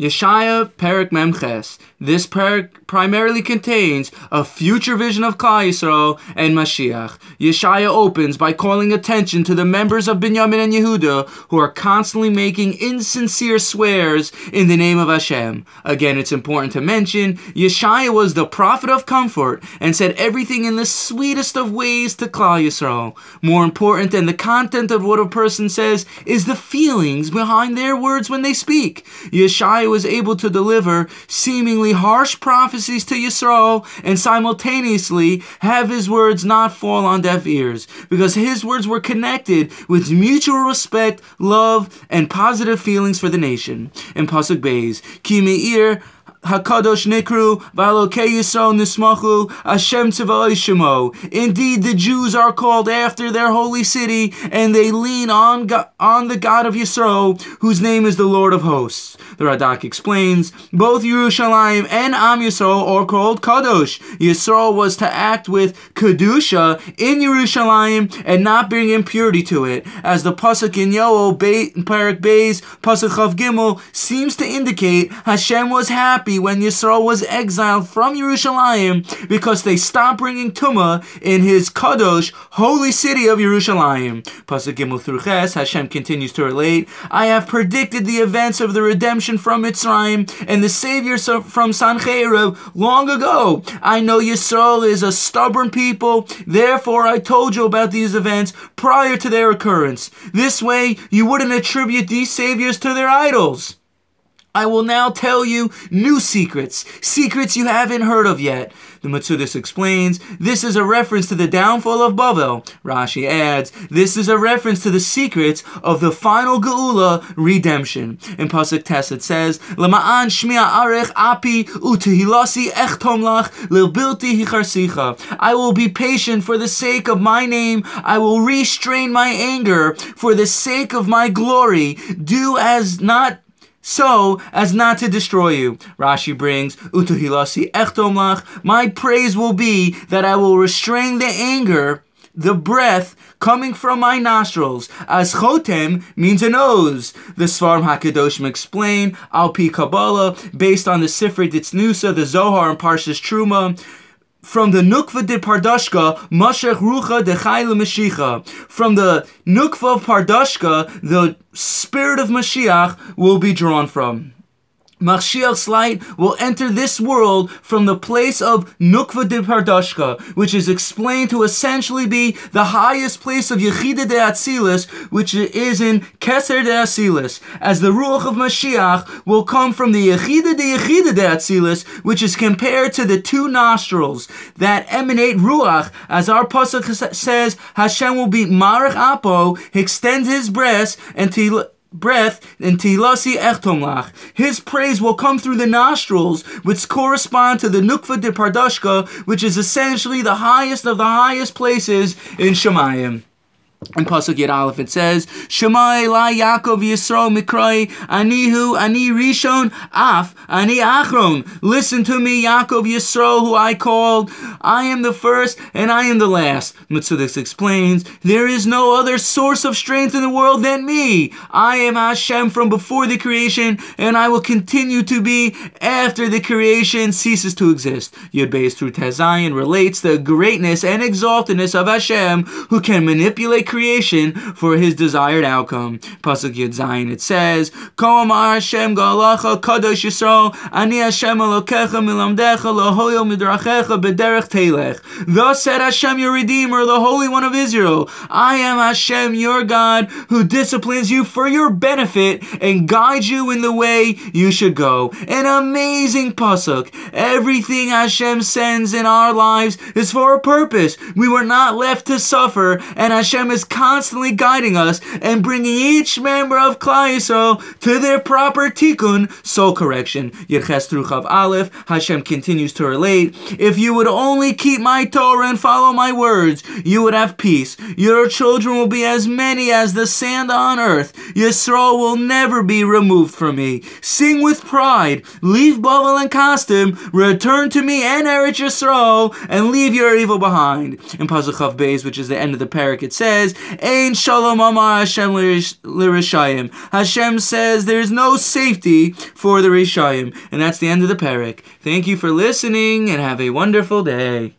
Yeshaya Perek Memches. This parak primarily contains a future vision of Klal Yisrael and Mashiach. Yeshaya opens by calling attention to the members of Binyamin and Yehuda who are constantly making insincere swears in the name of Hashem. Again, it's important to mention Yeshaya was the prophet of comfort and said everything in the sweetest of ways to Klal Yisrael. More important than the content of what a person says is the feelings behind their words when they speak. Yeshaya was able to deliver seemingly harsh prophecies to Yisrael and simultaneously have his words not fall on deaf ears because his words were connected with mutual respect, love, and positive feelings for the nation. In Pasuk Beis, Ki Meir Hakadosh Nikru, Valoke Yisrael Nismachu, Hashem Shemo. Indeed, the Jews are called after their holy city, and they lean on, on the God of Yisrael, whose name is the Lord of hosts. The Radak explains, both Yerushalayim and Am Yisrael are called Kadosh. Yisrael was to act with Kedusha in Yerushalayim and not bring impurity to it, as the Pasuk in Yoel, Parak Beis, Pasuk Chav Gimel, seems to indicate Hashem was happy happy when Yisrael was exiled from Yerushalayim because they stopped bringing Tumah in his Kadosh, holy city of Yerushalayim. Pasuk Gimel through Ches, Hashem continues to relate, I have predicted the events of the redemption from Mitzrayim and the Savior from Sancheirav long ago. I know Yisrael is a stubborn people, therefore I told you about these events prior to their occurrence. This way, you wouldn't attribute these saviors to their idols. I will now tell you new secrets, secrets you haven't heard of yet. The Matsudis explains, this is a reference to the downfall of Bavel. Rashi adds, this is a reference to the secrets of the final Geula redemption. In Pasuk Tes it says, Lama'an shmiya arech api utihilasi echtomlach lilbilti hicharsicha. I will be patient for the sake of my name. I will restrain my anger for the sake of my glory. Do as not so as not to destroy you. Rashi brings, Utuhilasi echtomlach, my praise will be that I will restrain the anger, the breath coming from my nostrils, as chotem means a nose. The Svarim HaKadoshim explain, Al Pi Kabbalah, based on the Sifrei Ditznusa, the Zohar, and Parshas Truma, from the Nukva de Pardashka, Mashech Rucha de Chayla Mashiach. From the Nukva of Pardashka, the spirit of Mashiach will be drawn from. Mashiach's light will enter this world from the place of Nukva de Pardashka, which is explained to essentially be the highest place of Yechida de Atzilis, which is in Keser de Atzilis, as the Ruach of Mashiach will come from the Yechida de Yechida de Atzilis, which is compared to the two nostrils that emanate Ruach, as our Pasuk says, Hashem will be Marach Apo, extend his breast, and to breath and tilasi echtomlach. His praise will come through the nostrils, which correspond to the nukva de pardashka, which is essentially the highest of the highest places in Shemayim. In Pasuk Yed Aleph it says, Shemai la Yaakov Yisrael mikrai, anihu ani rishon, af ani achron. Listen to me, Yaakov Yisrael, who I called. I am the first and I am the last. Mitzudis explains, there is no other source of strength in the world than me. I am Hashem from before the creation, and I will continue to be after the creation ceases to exist. Yud Beis through Tezayin relates the greatness and exaltedness of Hashem, who can manipulate creation for his desired outcome. Pasuk Yud Zayin it says, Ko Hashem galacha kadosh Yisrael, ani Hashem alokecha milamdecha lohoyo midrachecha bederech telech. Thus said Hashem your Redeemer, the Holy One of Israel, I am Hashem your God, who disciplines you for your benefit and guides you in the way you should go. An amazing pasuk. Everything Hashem sends in our lives is for a purpose. We were not left to suffer, and Hashem is is constantly guiding us and bringing each member of Klal Yisrael to their proper tikkun, soul correction. Yerches Chav Aleph, Hashem continues to relate, if you would only keep my Torah and follow my words, you would have peace. Your children will be as many as the sand on earth. Yisrael will never be removed from me. Sing with pride, leave Bavel and Kasdim, return to me and Eretz Yisrael, and leave your evil behind. In Pasuk Chav Beis, which is the end of the parak, it says, says, Ain Shalom Amar Hashem Lirishayim. Hashem says there's no safety for the Rishayim. And that's the end of the parak. Thank you for listening and have a wonderful day.